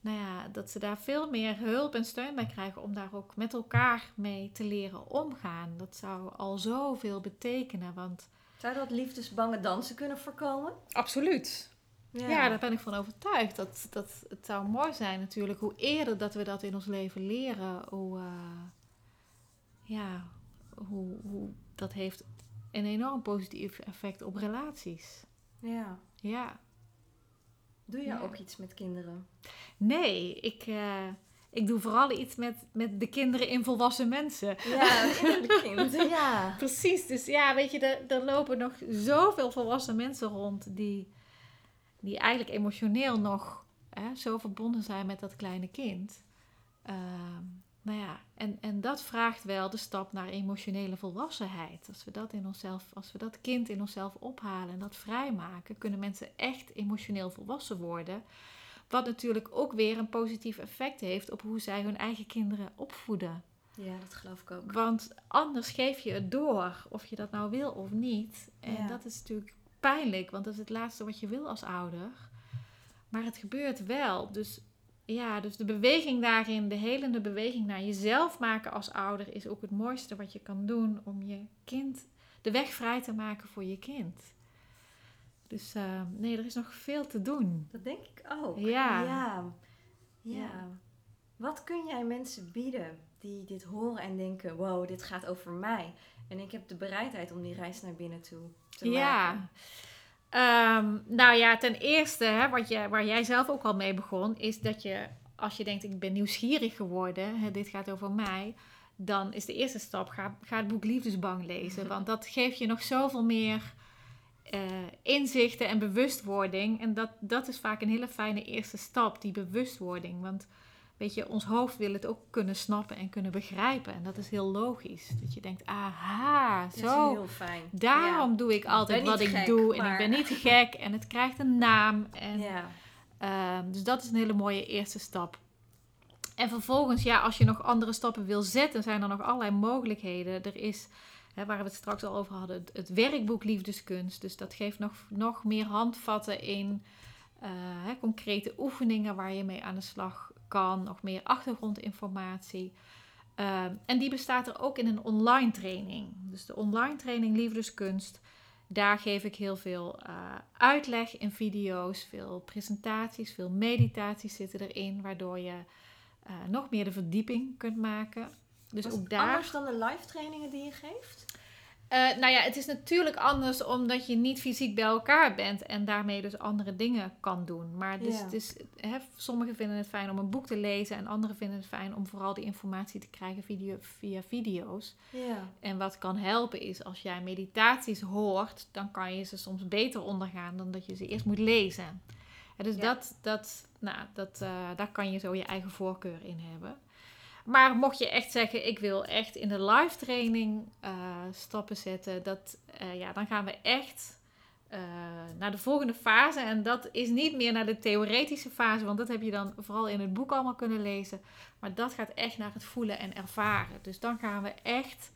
nou ja, dat ze daar veel meer hulp en steun bij krijgen om daar ook met elkaar mee te leren omgaan. Dat zou al zoveel betekenen. Want Zou dat liefdesbange dansen kunnen voorkomen? absoluut. Ja. daar ben ik van overtuigd. Dat, dat het zou mooi zijn natuurlijk. Hoe eerder dat we dat in ons leven leren, hoe, eh, ja, hoe, hoe dat heeft een enorm positief effect op relaties. ja. Ja. Doe je ook iets met kinderen? Nee, ik, eh, ik doe vooral iets met, met de kinderen in volwassen mensen. Ja, innerlijk kind. Ja. Precies, dus ja, weet je, er, er lopen nog zoveel volwassen mensen rond die, die eigenlijk emotioneel nog hè, zo verbonden zijn met dat kleine kind. Ehm, nou ja, en, en dat vraagt wel de stap naar emotionele volwassenheid. Als we dat in onszelf, als we dat kind in onszelf ophalen en dat vrijmaken, kunnen mensen echt emotioneel volwassen worden. Wat natuurlijk ook weer een positief effect heeft op hoe zij hun eigen kinderen opvoeden. ja, dat geloof ik ook. Want anders geef je het door, of je dat nou wil of niet. En Ja. dat is natuurlijk pijnlijk, want dat is het laatste wat je wil als ouder. Maar het gebeurt wel. Dus ja, dus de beweging daarin, de helende beweging naar jezelf maken als ouder, is ook het mooiste wat je kan doen om je kind de weg vrij te maken voor je kind. Dus eh, nee, er is nog veel te doen. Dat denk ik ook. Ja. ja. Ja. Wat kun jij mensen bieden die dit horen en denken: wow, dit gaat over mij. En ik heb de bereidheid om die reis naar binnen toe te Ja. Ehm, nou ja, ten eerste, hè, wat je, waar jij zelf ook al mee begon, is dat je als je denkt, ik ben nieuwsgierig geworden, hè, dit gaat over mij, dan is de eerste stap, ga, ga het boek Liefdesbang lezen. Want dat geeft je nog zoveel meer eh, inzichten en bewustwording. En dat, dat is vaak een hele fijne eerste stap, die bewustwording. Want weet je, ons hoofd wil het ook kunnen snappen en kunnen begrijpen. En dat is heel logisch. Dat je denkt, aha, Dat is zo. heel fijn. Daarom doe ik altijd wat ik gek, doe. En ik ben niet gek. En het krijgt een naam. En, Ja. ehm, dus dat is een hele mooie eerste stap. En vervolgens, ja, als je nog andere stappen wil zetten, zijn er nog allerlei mogelijkheden. Er is, hè, waar we het straks al over hadden, het, het werkboek Liefdeskunst. Dus dat geeft nog, nog meer handvatten in eh, concrete oefeningen waar je mee aan de slag kan. Nog meer achtergrondinformatie. Ehm, en die bestaat er ook in een online training. Dus de online training Liefdeskunst. Daar geef ik heel veel eh, uitleg in video's, veel presentaties, veel meditaties zitten erin, waardoor je eh, nog meer de verdieping kunt maken. Dus ook daar. anders dan de live trainingen die je geeft? Eh, nou ja, het is natuurlijk anders omdat je niet fysiek bij elkaar bent en daarmee dus andere dingen kan doen. Maar dus, Ja. dus, hè, sommigen vinden het fijn om een boek te lezen en anderen vinden het fijn om vooral die informatie te krijgen video, via video's. Ja. En wat kan helpen is als jij meditaties hoort, dan kan je ze soms beter ondergaan dan dat je ze eerst moet lezen. En dus Ja. dat, dat, nou, dat, eh, daar kan je zo je eigen voorkeur in hebben. Maar mocht je echt zeggen, ik wil echt in de live training eh, stappen zetten, dat, eh, ja, dan gaan we echt eh, naar de volgende fase. En dat is niet meer naar de theoretische fase, want dat heb je dan vooral in het boek allemaal kunnen lezen. Maar dat gaat echt naar het voelen en ervaren. Dus dan gaan we echt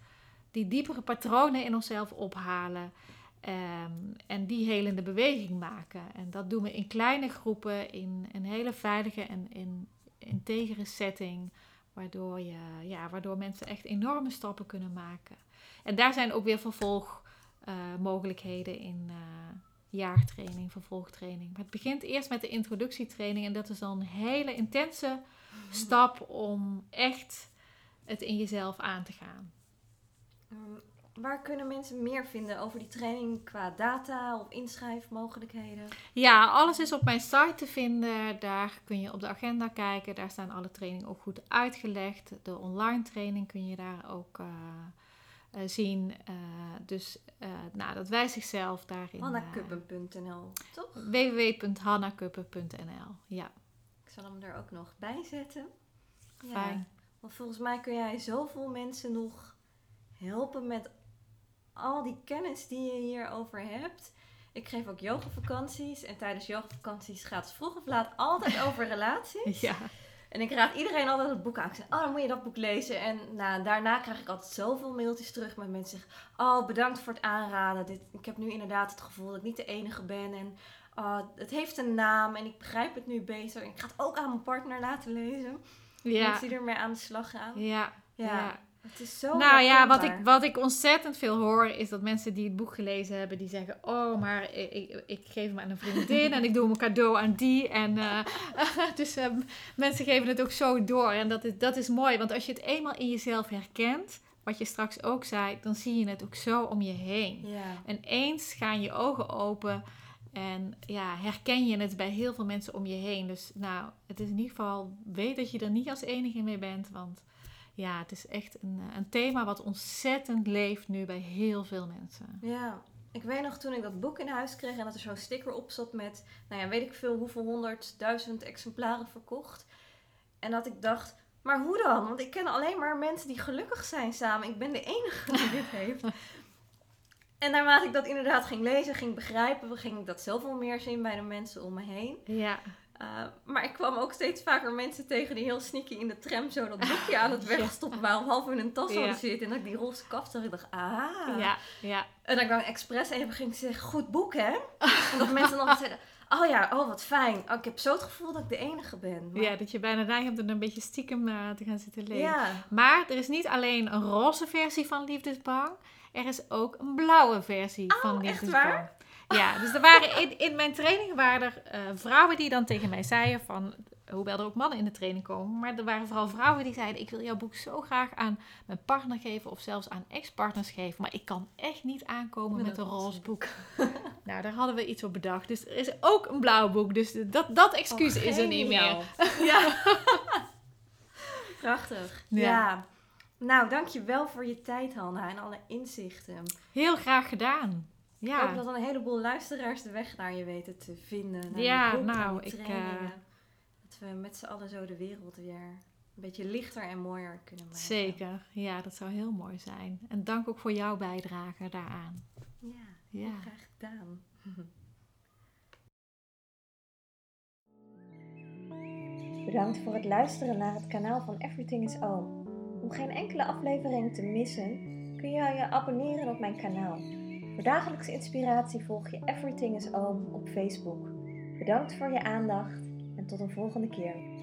die diepere patronen in onszelf ophalen. ehm, en die helende beweging maken. En dat doen we in kleine groepen, in een hele veilige en in integere setting. Waardoor, je, ja, waardoor mensen echt enorme stappen kunnen maken. En daar zijn ook weer vervolgmogelijkheden in eh, jaartraining, vervolgtraining. Maar het begint eerst met de introductietraining. En dat is dan een hele intense stap om echt het in jezelf aan te gaan. Waar kunnen mensen meer vinden over die training qua data of inschrijfmogelijkheden? Ja, alles is op mijn site te vinden. Daar kun je op de agenda kijken. Daar staan alle trainingen ook goed uitgelegd. De online training kun je daar ook eh, eh, zien. Eh, dus eh, nou, dat wijst zichzelf daarin. Hannakuppen.nl, toch? www.hannakuppen.nl Ja, Ik zal hem er ook nog bij zetten. fijn. Want volgens mij kun jij zoveel mensen nog helpen met al die kennis die je hierover hebt. Ik geef ook yogavakanties. En tijdens yogavakanties gaat het vroeg of laat altijd over relaties. Ja, En ik raad iedereen altijd het boek aan. Ik zeg, oh, dan moet je dat boek lezen. En nou, daarna krijg ik altijd zoveel mailtjes terug met mensen zeggen... Oh, bedankt voor het aanraden. Dit, ik heb nu inderdaad het gevoel dat ik niet de enige ben. En oh, het heeft een naam en ik begrijp het nu beter. En ik ga het ook aan mijn partner laten lezen. ja, Mensen die ermee aan de slag gaan. ja. Ja, ja. Het is zo Nou ja, wat ik, wat ik ontzettend veel hoor, is dat mensen die het boek gelezen hebben, die zeggen: Oh, maar ik, ik, ik geef hem aan een vriendin en ik doe hem een cadeau aan die. En, eh, dus eh, mensen geven het ook zo door. En dat is, dat is mooi, want als je het eenmaal in jezelf herkent, wat je straks ook zei, dan zie je het ook zo om je heen. Ja, En eens gaan je ogen open en ja, herken je het bij heel veel mensen om je heen. Dus nou, het is in ieder geval, weet dat je er niet als enige mee bent. Want ja, het is echt een, eh, een thema wat ontzettend leeft nu bij heel veel mensen. ja. Ik weet nog toen ik dat boek in huis kreeg en dat er zo'n sticker op zat met, nou ja, weet ik veel hoeveel honderdduizend exemplaren verkocht. En dat ik dacht, maar hoe dan? Want ik ken alleen maar mensen die gelukkig zijn samen. Ik ben de enige die dit heeft. En naarmate ik dat inderdaad ging lezen, ging begrijpen, ging ik dat zelf wel meer zien bij de mensen om me heen. Ja, Uh, maar ik kwam ook steeds vaker mensen tegen die heel sneaky in de tram zo dat boekje aan het wegstoppen waren of half in een tas Ja. hadden zitten. En dat ik die roze kaft zag, ik dacht, ah. ja, ja. En dat ik dan expres even ging zeggen, goed boek hè? En dat mensen dan zeiden, oh ja, oh wat fijn. Oh, ik heb zo het gevoel dat ik de enige ben. Maar- Ja, dat je bijna neigt om er een beetje stiekem eh, te gaan zitten lezen. ja. Maar er is niet alleen een roze versie van Liefdesbang. Er is ook een blauwe versie van Oh, echt Liefdesbang. waar? Ja, dus er waren in, in mijn training waren er eh, vrouwen die dan tegen mij zeiden van... hoewel er ook mannen in de training komen. Maar er waren vooral vrouwen die zeiden: Ik wil jouw boek zo graag aan mijn partner geven of zelfs aan ex-partners geven. Maar ik kan echt niet aankomen met, Met een roze boek. nou, daar hadden we iets op bedacht. Dus er is ook een blauw boek. Dus dat, dat excuus Oh, is er niet meer. Ja. Prachtig. Ja. Ja. Nou, dankjewel voor je tijd, Hanna, en alle inzichten. Heel graag gedaan. Ik Ja. hoop dat een heleboel luisteraars de weg naar je weten te vinden. Naar Ja, boek, nou, ik, trainingen. Dat we met z'n allen zo de wereld weer een beetje lichter en mooier kunnen maken. Zeker. Ja, dat zou heel mooi zijn. En dank ook voor jouw bijdrage daaraan. Ja, Ja. graag gedaan. Bedankt voor het luisteren naar het kanaal van Everything is Oom. Om geen enkele aflevering te missen, kun je je abonneren op mijn kanaal. Voor dagelijkse inspiratie volg je Everything is Oom op Facebook. Bedankt voor je aandacht en tot een volgende keer.